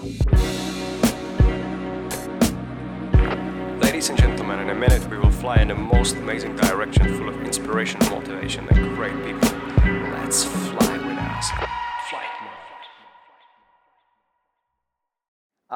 Ladies and gentlemen, in a minute we will fly in the most amazing direction full of inspiration, motivation, and great people. Let's fly with us.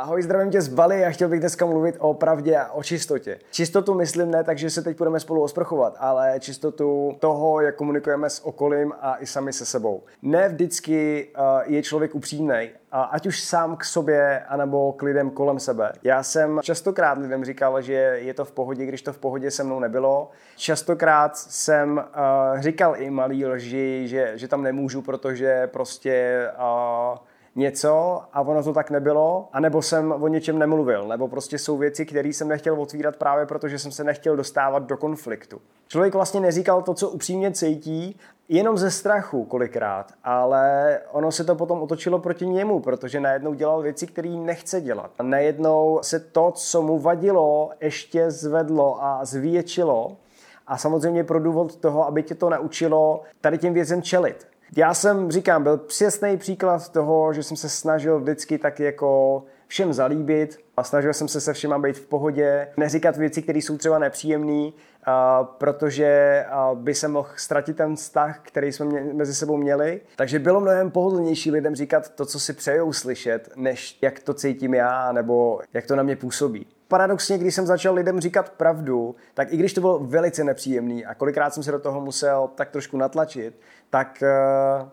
Ahoj, zdravím tě z Bali a chtěl bych dneska mluvit o pravdě a o čistotě. Čistotu myslím ne, takže se teď budeme spolu osprchovat, ale čistotu toho, jak komunikujeme s okolím a i sami se sebou. Ne vždycky uh, je člověk upřímný, ať už sám k sobě, anebo k lidem kolem sebe. Já jsem častokrát lidem říkal, že je to v pohodě, když to v pohodě se mnou nebylo. Častokrát jsem uh, říkal i malý lži, že, že tam nemůžu, protože prostě uh, něco a ono to tak nebylo, anebo jsem o něčem nemluvil, nebo prostě jsou věci, které jsem nechtěl otvírat právě protože jsem se nechtěl dostávat do konfliktu. Člověk vlastně neříkal to, co upřímně cítí, jenom ze strachu kolikrát, ale ono se to potom otočilo proti němu, protože najednou dělal věci, které nechce dělat. A najednou se to, co mu vadilo, ještě zvedlo a zvětšilo. A samozřejmě pro důvod toho, aby tě to naučilo tady těm věcem čelit. Já jsem, říkám, byl přesný příklad toho, že jsem se snažil vždycky tak jako všem zalíbit a snažil jsem se se všema být v pohodě, neříkat věci, které jsou třeba nepříjemné, protože by se mohl ztratit ten vztah, který jsme mě, mezi sebou měli. Takže bylo mnohem pohodlnější lidem říkat to, co si přejou slyšet, než jak to cítím já, nebo jak to na mě působí paradoxně, když jsem začal lidem říkat pravdu, tak i když to bylo velice nepříjemný a kolikrát jsem se do toho musel tak trošku natlačit, tak uh,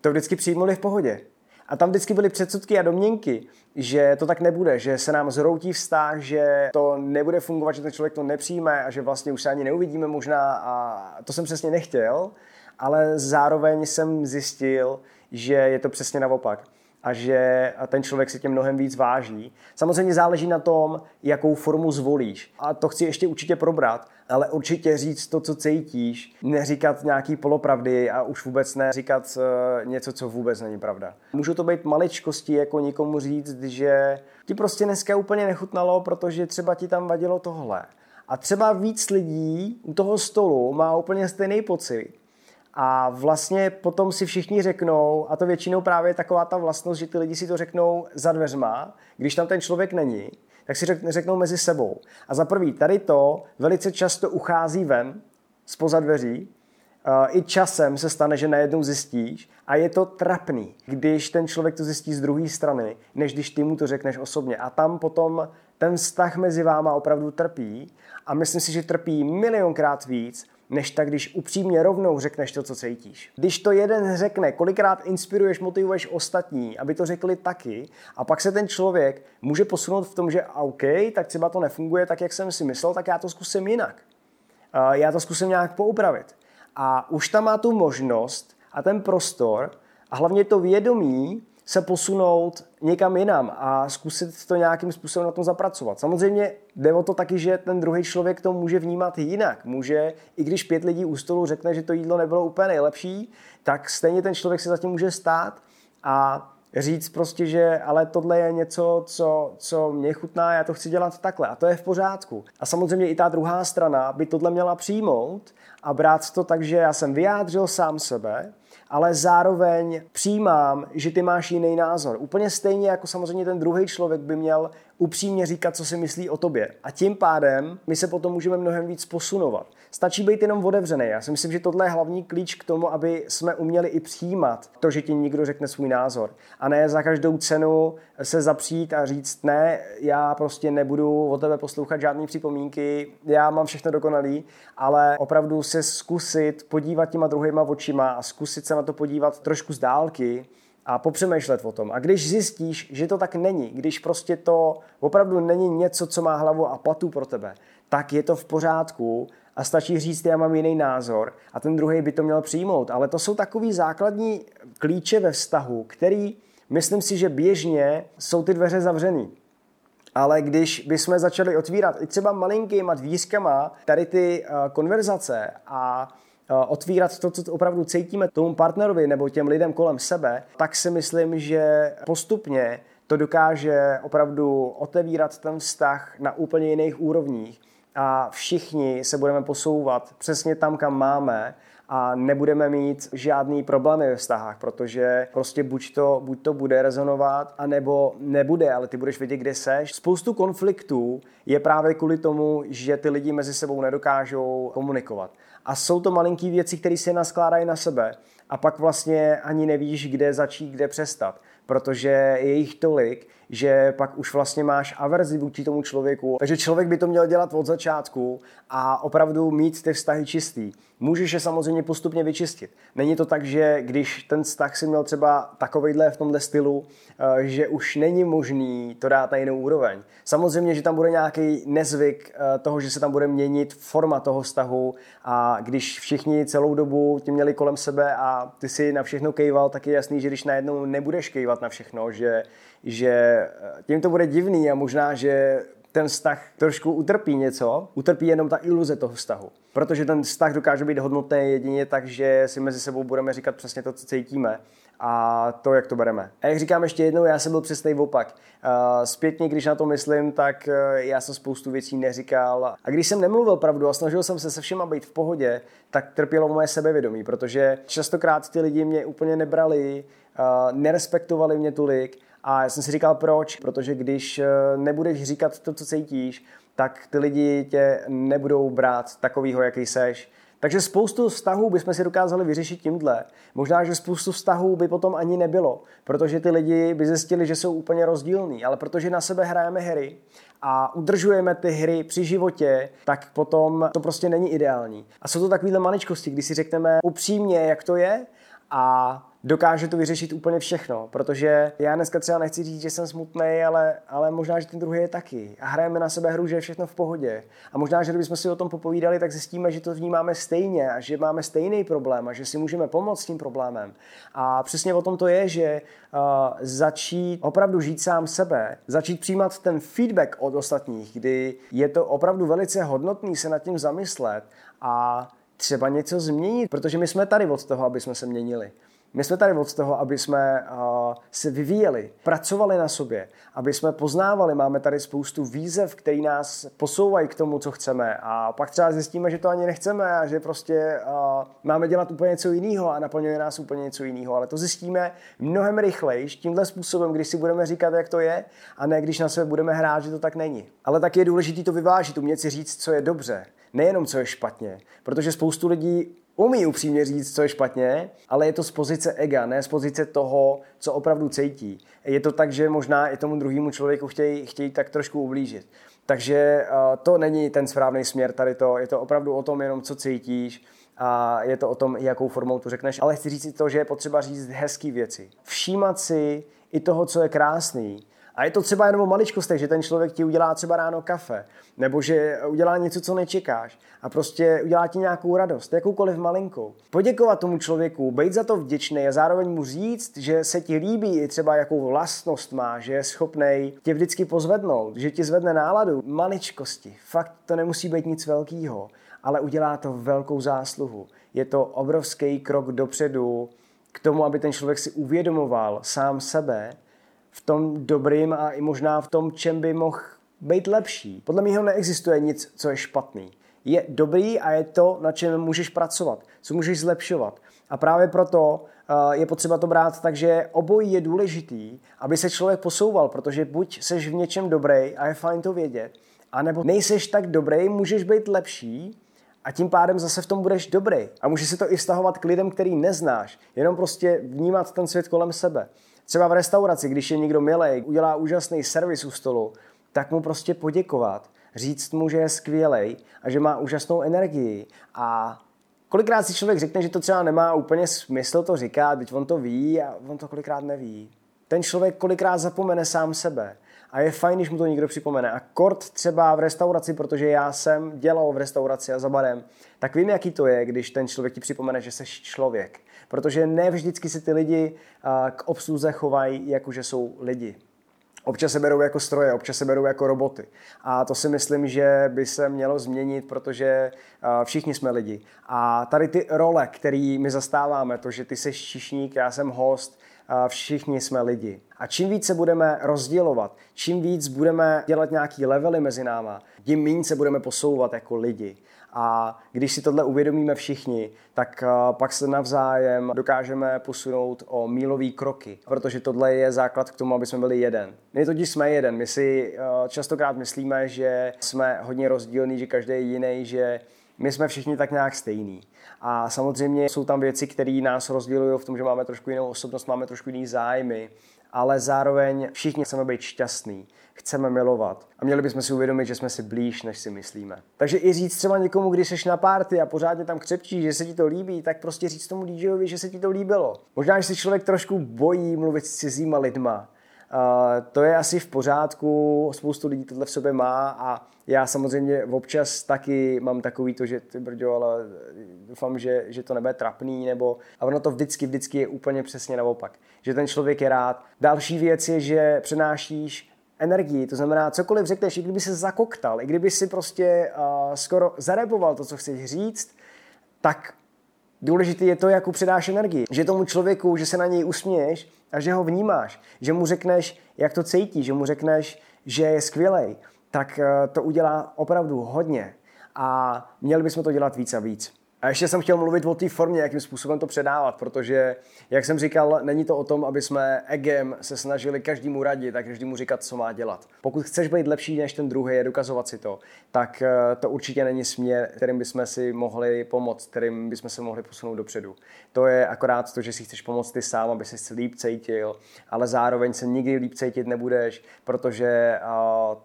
to vždycky přijmuli v pohodě. A tam vždycky byly předsudky a domněnky, že to tak nebude, že se nám zroutí vztah, že to nebude fungovat, že ten člověk to nepřijme a že vlastně už se ani neuvidíme možná a to jsem přesně nechtěl, ale zároveň jsem zjistil, že je to přesně naopak a že ten člověk si tě mnohem víc váží. Samozřejmě záleží na tom, jakou formu zvolíš. A to chci ještě určitě probrat, ale určitě říct to, co cítíš, neříkat nějaký polopravdy a už vůbec neříkat uh, něco, co vůbec není pravda. Můžou to být maličkosti, jako nikomu říct, že ti prostě dneska úplně nechutnalo, protože třeba ti tam vadilo tohle. A třeba víc lidí u toho stolu má úplně stejný pocit a vlastně potom si všichni řeknou, a to většinou právě taková ta vlastnost, že ty lidi si to řeknou za dveřma, když tam ten člověk není, tak si řeknou mezi sebou. A za prvý, tady to velice často uchází ven, spoza dveří, i časem se stane, že najednou zjistíš a je to trapný, když ten člověk to zjistí z druhé strany, než když ty mu to řekneš osobně. A tam potom ten vztah mezi váma opravdu trpí a myslím si, že trpí milionkrát víc, než tak, když upřímně rovnou řekneš to, co cítíš. Když to jeden řekne, kolikrát inspiruješ, motivuješ ostatní, aby to řekli taky, a pak se ten člověk může posunout v tom, že OK, tak třeba to nefunguje tak, jak jsem si myslel, tak já to zkusím jinak. Já to zkusím nějak poupravit. A už tam má tu možnost a ten prostor a hlavně to vědomí, se posunout někam jinam a zkusit to nějakým způsobem na tom zapracovat. Samozřejmě jde o to taky, že ten druhý člověk to může vnímat jinak. Může, i když pět lidí u stolu řekne, že to jídlo nebylo úplně nejlepší, tak stejně ten člověk se zatím může stát a říct prostě, že ale tohle je něco, co, co mě chutná, já to chci dělat takhle a to je v pořádku. A samozřejmě i ta druhá strana by tohle měla přijmout a brát to tak, že já jsem vyjádřil sám sebe, ale zároveň přijímám, že ty máš jiný názor. Úplně stejně jako samozřejmě ten druhý člověk by měl upřímně říkat, co si myslí o tobě. A tím pádem my se potom můžeme mnohem víc posunovat. Stačí být jenom otevřený. Já si myslím, že tohle je hlavní klíč k tomu, aby jsme uměli i přijímat to, že ti někdo řekne svůj názor. A ne za každou cenu se zapřít a říct, ne, já prostě nebudu o tebe poslouchat žádné připomínky, já mám všechno dokonalý, ale opravdu se zkusit podívat těma druhýma očima a zkusit se na to podívat trošku z dálky, a popřemýšlet o tom. A když zjistíš, že to tak není, když prostě to opravdu není něco, co má hlavu a patu pro tebe, tak je to v pořádku a stačí říct, já mám jiný názor a ten druhý by to měl přijmout. Ale to jsou takový základní klíče ve vztahu, který myslím si, že běžně jsou ty dveře zavřený. Ale když bychom začali otvírat i třeba malinkýma dvířkama tady ty uh, konverzace a otvírat to, co opravdu cítíme tomu partnerovi nebo těm lidem kolem sebe, tak si myslím, že postupně to dokáže opravdu otevírat ten vztah na úplně jiných úrovních a všichni se budeme posouvat přesně tam, kam máme a nebudeme mít žádný problémy ve vztahách, protože prostě buď to, buď to bude rezonovat, anebo nebude, ale ty budeš vědět, kde seš. Spoustu konfliktů je právě kvůli tomu, že ty lidi mezi sebou nedokážou komunikovat. A jsou to malinký věci, které se naskládají na sebe a pak vlastně ani nevíš, kde začít, kde přestat, protože je jich tolik, že pak už vlastně máš averzi vůči tomu člověku. Takže člověk by to měl dělat od začátku a opravdu mít ty vztahy čistý. Můžeš je samozřejmě postupně vyčistit. Není to tak, že když ten vztah si měl třeba takovejhle v tomhle stylu, eh, že už není možný to dát na jinou úroveň. Samozřejmě, že tam bude nějaký nezvyk eh, toho, že se tam bude měnit forma toho vztahu a když všichni celou dobu tě měli kolem sebe a ty si na všechno kejval, tak je jasný, že když najednou nebudeš kejvat na všechno, že že eh, tím to bude divný a možná, že ten vztah trošku utrpí něco, utrpí jenom ta iluze toho vztahu. Protože ten vztah dokáže být hodnotný jedině tak, že si mezi sebou budeme říkat přesně to, co cítíme a to, jak to bereme. A jak říkám ještě jednou, já jsem byl přesný opak. Eh, zpětně, když na to myslím, tak eh, já jsem spoustu věcí neříkal. A když jsem nemluvil pravdu a snažil jsem se se všema být v pohodě, tak trpělo moje sebevědomí, protože častokrát ty lidi mě úplně nebrali, nerespektovali mě tolik a já jsem si říkal proč, protože když eh, nebudeš říkat to, co cítíš, tak ty lidi tě nebudou brát takovýho, jaký seš. Takže spoustu vztahů bychom si dokázali vyřešit tímhle. Možná, že spoustu vztahů by potom ani nebylo, protože ty lidi by zjistili, že jsou úplně rozdílní, ale protože na sebe hrajeme hry a udržujeme ty hry při životě, tak potom to prostě není ideální. A jsou to takovéhle maličkosti, kdy si řekneme upřímně, jak to je a dokáže to vyřešit úplně všechno, protože já dneska třeba nechci říct, že jsem smutný, ale, ale možná, že ten druhý je taky. A hrajeme na sebe hru, že je všechno v pohodě. A možná, že kdybychom si o tom popovídali, tak zjistíme, že to vnímáme stejně a že máme stejný problém a že si můžeme pomoct s tím problémem. A přesně o tom to je, že uh, začít opravdu žít sám sebe, začít přijímat ten feedback od ostatních, kdy je to opravdu velice hodnotný se nad tím zamyslet a třeba něco změnit, protože my jsme tady od toho, aby jsme se měnili. My jsme tady od toho, aby jsme uh, se vyvíjeli, pracovali na sobě, aby jsme poznávali. Máme tady spoustu výzev, které nás posouvají k tomu, co chceme. A pak třeba zjistíme, že to ani nechceme a že prostě uh, máme dělat úplně něco jiného a naplňuje nás úplně něco jiného. Ale to zjistíme mnohem rychleji tímhle způsobem, když si budeme říkat, jak to je, a ne když na sebe budeme hrát, že to tak není. Ale tak je důležité to vyvážit, umět si říct, co je dobře nejenom co je špatně, protože spoustu lidí umí upřímně říct, co je špatně, ale je to z pozice ega, ne z pozice toho, co opravdu cítí. Je to tak, že možná i tomu druhému člověku chtějí, chtějí tak trošku ublížit. Takže uh, to není ten správný směr tady to, je to opravdu o tom jenom, co cítíš a je to o tom, jakou formou to řekneš. Ale chci říct si to, že je potřeba říct hezký věci. Všímat si i toho, co je krásný, a je to třeba jenom o maličkostech, že ten člověk ti udělá třeba ráno kafe, nebo že udělá něco, co nečekáš a prostě udělá ti nějakou radost, jakoukoliv malinkou. Poděkovat tomu člověku, být za to vděčný a zároveň mu říct, že se ti líbí i třeba jakou vlastnost má, že je schopný tě vždycky pozvednout, že ti zvedne náladu. Maličkosti, fakt to nemusí být nic velkého, ale udělá to velkou zásluhu. Je to obrovský krok dopředu k tomu, aby ten člověk si uvědomoval sám sebe, v tom dobrým a i možná v tom, čem by mohl být lepší. Podle mě neexistuje nic, co je špatný. Je dobrý a je to, na čem můžeš pracovat, co můžeš zlepšovat. A právě proto eh, je potřeba to brát tak, že obojí je důležitý, aby se člověk posouval, protože buď seš v něčem dobrý a je fajn to vědět, anebo nejseš tak dobrý, můžeš být lepší a tím pádem zase v tom budeš dobrý. A může se to i vztahovat k lidem, který neznáš, jenom prostě vnímat ten svět kolem sebe. Třeba v restauraci, když je někdo milý, udělá úžasný servis u stolu, tak mu prostě poděkovat, říct mu, že je skvělý a že má úžasnou energii a kolikrát si člověk řekne, že to třeba nemá úplně smysl to říkat, teď on to ví a on to kolikrát neví. Ten člověk kolikrát zapomene sám sebe a je fajn, když mu to někdo připomene. A kort třeba v restauraci, protože já jsem dělal v restauraci a za barem, tak vím, jaký to je, když ten člověk ti připomene, že jsi člověk. Protože ne vždycky se ty lidi k obsluze chovají, jako že jsou lidi. Občas se berou jako stroje, občas se berou jako roboty. A to si myslím, že by se mělo změnit, protože všichni jsme lidi. A tady ty role, které my zastáváme, to, že ty jsi čišník, já jsem host, všichni jsme lidi. A čím víc se budeme rozdělovat, čím víc budeme dělat nějaký levely mezi náma, tím méně se budeme posouvat jako lidi. A když si tohle uvědomíme všichni, tak uh, pak se navzájem dokážeme posunout o mílový kroky, protože tohle je základ k tomu, aby jsme byli jeden. My totiž jsme jeden. My si uh, častokrát myslíme, že jsme hodně rozdílní, že každý je jiný, že my jsme všichni tak nějak stejní. A samozřejmě jsou tam věci, které nás rozdělují v tom, že máme trošku jinou osobnost, máme trošku jiný zájmy, ale zároveň všichni chceme být šťastní, chceme milovat a měli bychom si uvědomit, že jsme si blíž, než si myslíme. Takže i říct třeba někomu, když jsi na párty a pořádně tam křepčí, že se ti to líbí, tak prostě říct tomu DJovi, že se ti to líbilo. Možná, že si člověk trošku bojí mluvit s cizíma lidma, to je asi v pořádku, spoustu lidí tohle v sobě má a já samozřejmě občas taky mám takový to, že ty brďo, ale doufám, že, že to nebude trapný, nebo a ono to vždycky, vždycky je úplně přesně naopak, že ten člověk je rád. Další věc je, že přenášíš energii, to znamená, cokoliv řekneš, i kdyby se zakoktal, i kdyby si prostě uh, skoro zarepoval to, co chceš říct, tak důležité je to, jak předáš energii. Že tomu člověku, že se na něj usměješ a že ho vnímáš, že mu řekneš, jak to cítí, že mu řekneš, že je skvělej, tak uh, to udělá opravdu hodně. A měli bychom to dělat víc a víc. A ještě jsem chtěl mluvit o té formě, jakým způsobem to předávat, protože, jak jsem říkal, není to o tom, aby jsme egem se snažili každému radit a každému říkat, co má dělat. Pokud chceš být lepší než ten druhý a dokazovat si to, tak eh, to určitě není směr, kterým bychom si mohli pomoct, kterým bychom se mohli posunout dopředu. To je akorát to, že si chceš pomoct ty sám, aby si líp cítil, ale zároveň se nikdy líp cítit nebudeš, protože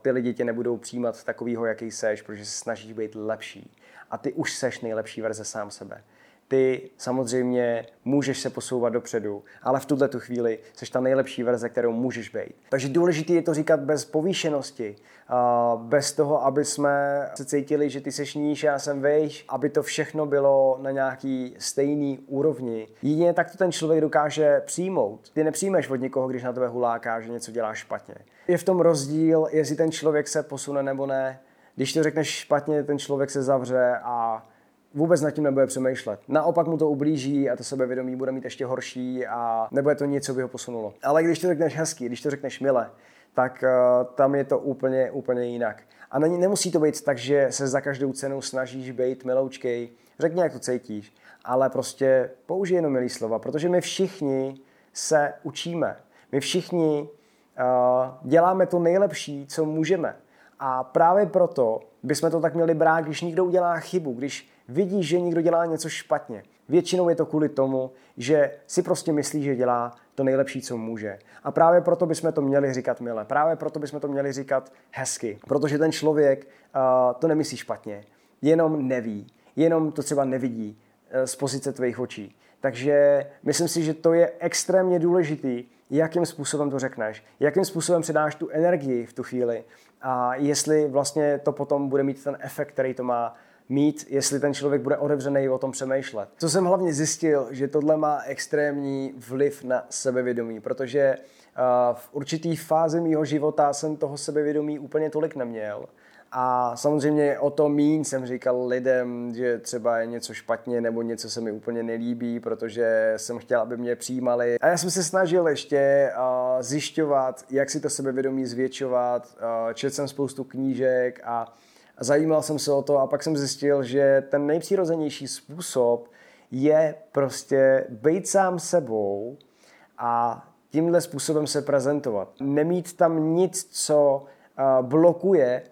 ty lidi tě nebudou přijímat takovýho, jaký seš, protože se snažíš být lepší a ty už seš nejlepší verze sám sebe. Ty samozřejmě můžeš se posouvat dopředu, ale v tuhle tu chvíli seš ta nejlepší verze, kterou můžeš být. Takže důležité je to říkat bez povýšenosti, bez toho, aby jsme se cítili, že ty seš níž, já jsem vejš, aby to všechno bylo na nějaký stejný úrovni. Jedině tak to ten člověk dokáže přijmout. Ty nepřijmeš od někoho, když na tebe huláká, že něco dělá špatně. Je v tom rozdíl, jestli ten člověk se posune nebo ne, když to řekneš špatně, ten člověk se zavře a vůbec nad tím nebude přemýšlet. Naopak mu to ublíží a to sebevědomí bude mít ještě horší a nebude to nic, co by ho posunulo. Ale když to řekneš hezky, když to řekneš mile, tak uh, tam je to úplně, úplně jinak. A není, nemusí to být tak, že se za každou cenu snažíš být miloučkej, řekni, jak to cítíš, ale prostě použij jenom milý slova, protože my všichni se učíme. My všichni uh, děláme to nejlepší, co můžeme. A právě proto bychom to tak měli brát, když někdo udělá chybu, když vidí, že někdo dělá něco špatně. Většinou je to kvůli tomu, že si prostě myslí, že dělá to nejlepší, co může. A právě proto bychom to měli říkat milé. Právě proto bychom to měli říkat hezky. Protože ten člověk uh, to nemyslí špatně. Jenom neví. Jenom to třeba nevidí uh, z pozice tvých očí. Takže myslím si, že to je extrémně důležitý, jakým způsobem to řekneš, jakým způsobem předáš tu energii v tu chvíli a jestli vlastně to potom bude mít ten efekt, který to má mít, jestli ten člověk bude otevřený o tom přemýšlet. Co jsem hlavně zjistil, že tohle má extrémní vliv na sebevědomí, protože v určitý fázi mýho života jsem toho sebevědomí úplně tolik neměl. A samozřejmě o to míň jsem říkal lidem, že třeba je něco špatně nebo něco se mi úplně nelíbí, protože jsem chtěl, aby mě přijímali. A já jsem se snažil ještě zjišťovat, jak si to sebevědomí zvětšovat. Četl jsem spoustu knížek a, zajímal jsem se o to a pak jsem zjistil, že ten nejpřirozenější způsob je prostě být sám sebou a tímhle způsobem se prezentovat. Nemít tam nic, co blokuje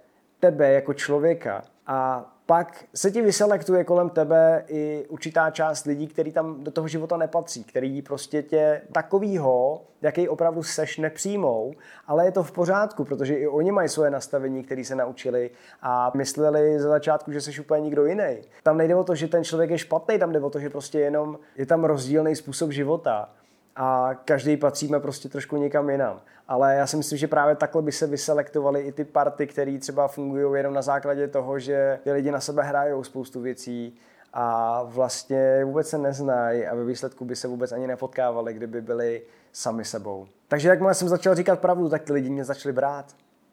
tebe jako člověka. A pak se ti vyselektuje kolem tebe i určitá část lidí, který tam do toho života nepatří, který prostě tě takovýho, jaký opravdu seš, nepřijmou, ale je to v pořádku, protože i oni mají svoje nastavení, které se naučili a mysleli za začátku, že seš úplně nikdo jiný. Tam nejde o to, že ten člověk je špatný, tam jde o to, že prostě jenom je tam rozdílný způsob života a každý patříme prostě trošku někam jinam. Ale já si myslím, že právě takhle by se vyselektovaly i ty party, které třeba fungují jenom na základě toho, že ty lidi na sebe hrajou spoustu věcí a vlastně vůbec se neznají a ve výsledku by se vůbec ani nepotkávali, kdyby byli sami sebou. Takže jakmile jsem začal říkat pravdu, tak ty lidi mě začali brát.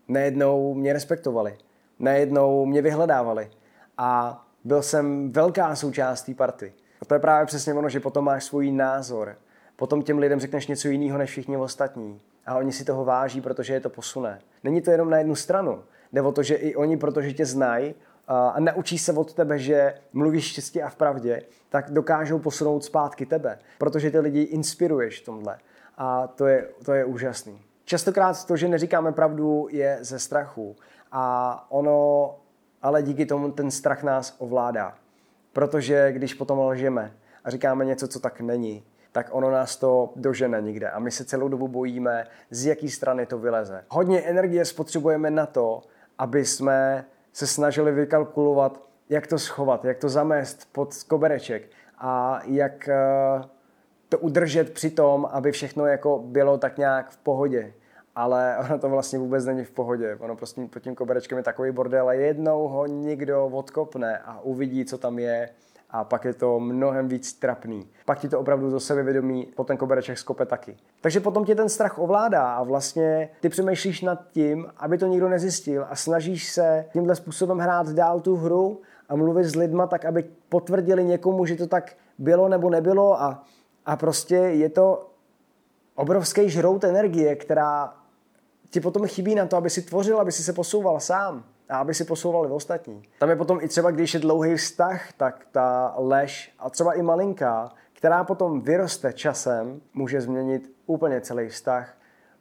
Nejednou mě respektovali, nejednou mě vyhledávali a byl jsem velká součást té party. A to je právě přesně ono, že potom máš svůj názor, potom těm lidem řekneš něco jiného než všichni ostatní. A oni si toho váží, protože je to posune. Není to jenom na jednu stranu. Jde o to, že i oni, protože tě znají, a naučí se od tebe, že mluvíš čistě a v pravdě, tak dokážou posunout zpátky tebe, protože ty lidi inspiruješ v tomhle. A to je, to je úžasný. Častokrát to, že neříkáme pravdu, je ze strachu. A ono, ale díky tomu ten strach nás ovládá. Protože když potom lžeme a říkáme něco, co tak není, tak ono nás to dožene nikde. A my se celou dobu bojíme, z jaký strany to vyleze. Hodně energie spotřebujeme na to, aby jsme se snažili vykalkulovat, jak to schovat, jak to zamést pod kobereček a jak eh, to udržet při tom, aby všechno jako bylo tak nějak v pohodě. Ale ono to vlastně vůbec není v pohodě. Ono prostě pod tím koberečkem je takový bordel a jednou ho někdo odkopne a uvidí, co tam je a pak je to mnohem víc trapný. Pak ti to opravdu do sebevědomí po ten kobereček skope taky. Takže potom tě ten strach ovládá a vlastně ty přemýšlíš nad tím, aby to nikdo nezjistil a snažíš se tímhle způsobem hrát dál tu hru a mluvit s lidma tak, aby potvrdili někomu, že to tak bylo nebo nebylo a, a prostě je to obrovský žrout energie, která ti potom chybí na to, aby si tvořil, aby si se posouval sám a aby si posouvali ostatní. Tam je potom i třeba, když je dlouhý vztah, tak ta lež a třeba i malinká, která potom vyroste časem, může změnit úplně celý vztah,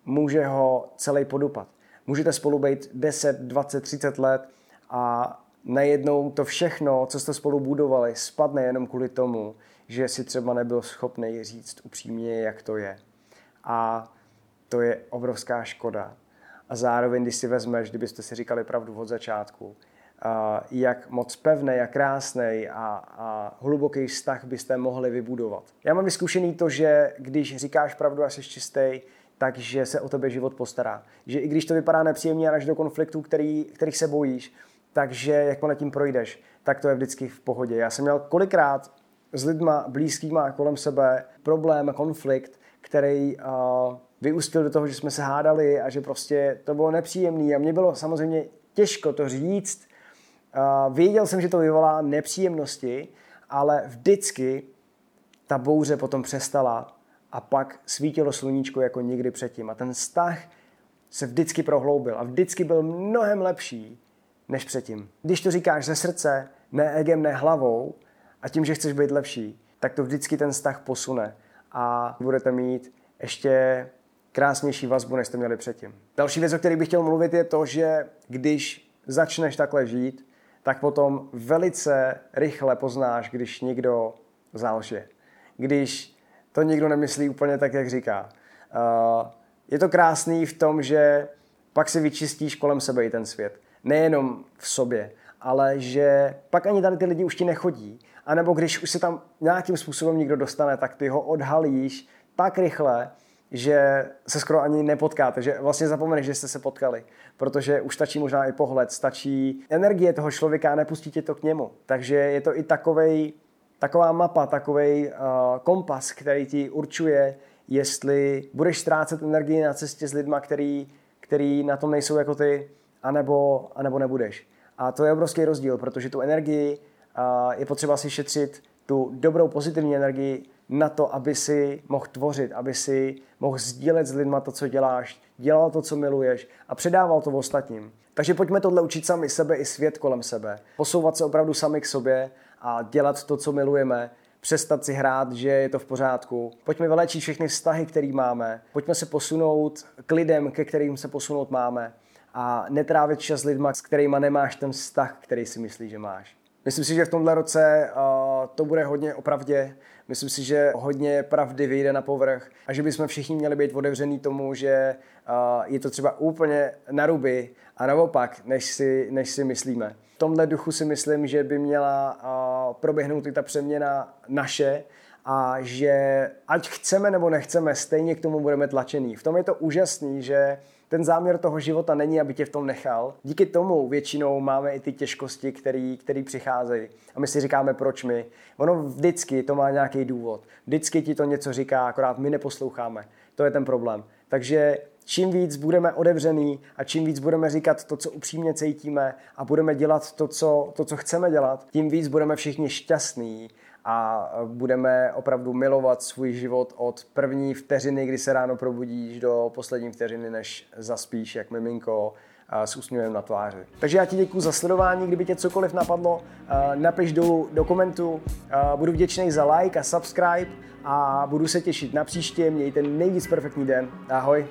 může ho celý podupat. Můžete spolu být 10, 20, 30 let a najednou to všechno, co jste spolu budovali, spadne jenom kvůli tomu, že si třeba nebyl schopný říct upřímně, jak to je. A to je obrovská škoda. A zároveň, když si vezmeš, kdybyste si říkali pravdu od začátku, jak moc pevný jak krásný a, a hluboký vztah byste mohli vybudovat. Já mám vyzkušený to, že když říkáš pravdu a jsi čistý, takže se o tebe život postará. Že i když to vypadá nepříjemně až do konfliktů, který, kterých se bojíš, takže jakmile tím projdeš, tak to je vždycky v pohodě. Já jsem měl kolikrát s lidma blízkýma kolem sebe problém, konflikt, který uh, vyústil do toho, že jsme se hádali a že prostě to bylo nepříjemné. A mě bylo samozřejmě těžko to říct. Věděl jsem, že to vyvolá nepříjemnosti, ale vždycky ta bouře potom přestala a pak svítilo sluníčko jako nikdy předtím. A ten vztah se vždycky prohloubil a vždycky byl mnohem lepší než předtím. Když to říkáš ze srdce, ne egem, ne hlavou a tím, že chceš být lepší, tak to vždycky ten vztah posune a budete mít ještě krásnější vazbu, než jste měli předtím. Další věc, o které bych chtěl mluvit, je to, že když začneš takhle žít, tak potom velice rychle poznáš, když někdo zálže. Když to nikdo nemyslí úplně tak, jak říká. Uh, je to krásný v tom, že pak si vyčistíš kolem sebe i ten svět. Nejenom v sobě, ale že pak ani tady ty lidi už ti nechodí. A nebo když už se tam nějakým způsobem někdo dostane, tak ty ho odhalíš tak rychle, že se skoro ani nepotkáte, že vlastně zapomeneš, že jste se potkali, protože už stačí možná i pohled, stačí energie toho člověka a nepustíte to k němu. Takže je to i takovej, taková mapa, takový uh, kompas, který ti určuje, jestli budeš ztrácet energii na cestě s lidma, který, který na tom nejsou jako ty, anebo, anebo nebudeš. A to je obrovský rozdíl, protože tu energii uh, je potřeba si šetřit tu dobrou pozitivní energii na to, aby si mohl tvořit, aby si mohl sdílet s lidma to, co děláš, dělal to, co miluješ a předával to ostatním. Takže pojďme tohle učit sami sebe i svět kolem sebe. Posouvat se opravdu sami k sobě a dělat to, co milujeme, přestat si hrát, že je to v pořádku. Pojďme vylečit všechny vztahy, které máme. Pojďme se posunout k lidem, ke kterým se posunout máme. A netrávit čas lidma, s kterými nemáš ten vztah, který si myslíš, že máš. Myslím si, že v tomhle roce uh, to bude hodně opravdě. Myslím si, že hodně pravdy vyjde na povrch a že bychom všichni měli být otevřený tomu, že uh, je to třeba úplně na ruby a naopak, než si, než si myslíme. V tomhle duchu si myslím, že by měla uh, proběhnout i ta přeměna naše a že ať chceme nebo nechceme, stejně k tomu budeme tlačený. V tom je to úžasný, že ten záměr toho života není, aby tě v tom nechal. Díky tomu většinou máme i ty těžkosti, které přicházejí. A my si říkáme, proč my. Ono vždycky to má nějaký důvod. Vždycky ti to něco říká, akorát my neposloucháme. To je ten problém. Takže čím víc budeme odevřený a čím víc budeme říkat to, co upřímně cítíme a budeme dělat to, co, to, co chceme dělat, tím víc budeme všichni šťastní a budeme opravdu milovat svůj život od první vteřiny, kdy se ráno probudíš, do poslední vteřiny, než zaspíš, jak miminko s úsměvem na tváři. Takže já ti děkuji za sledování, kdyby tě cokoliv napadlo, napiš do, do komentu, budu vděčný za like a subscribe a budu se těšit na příště, mějte nejvíc perfektní den, ahoj.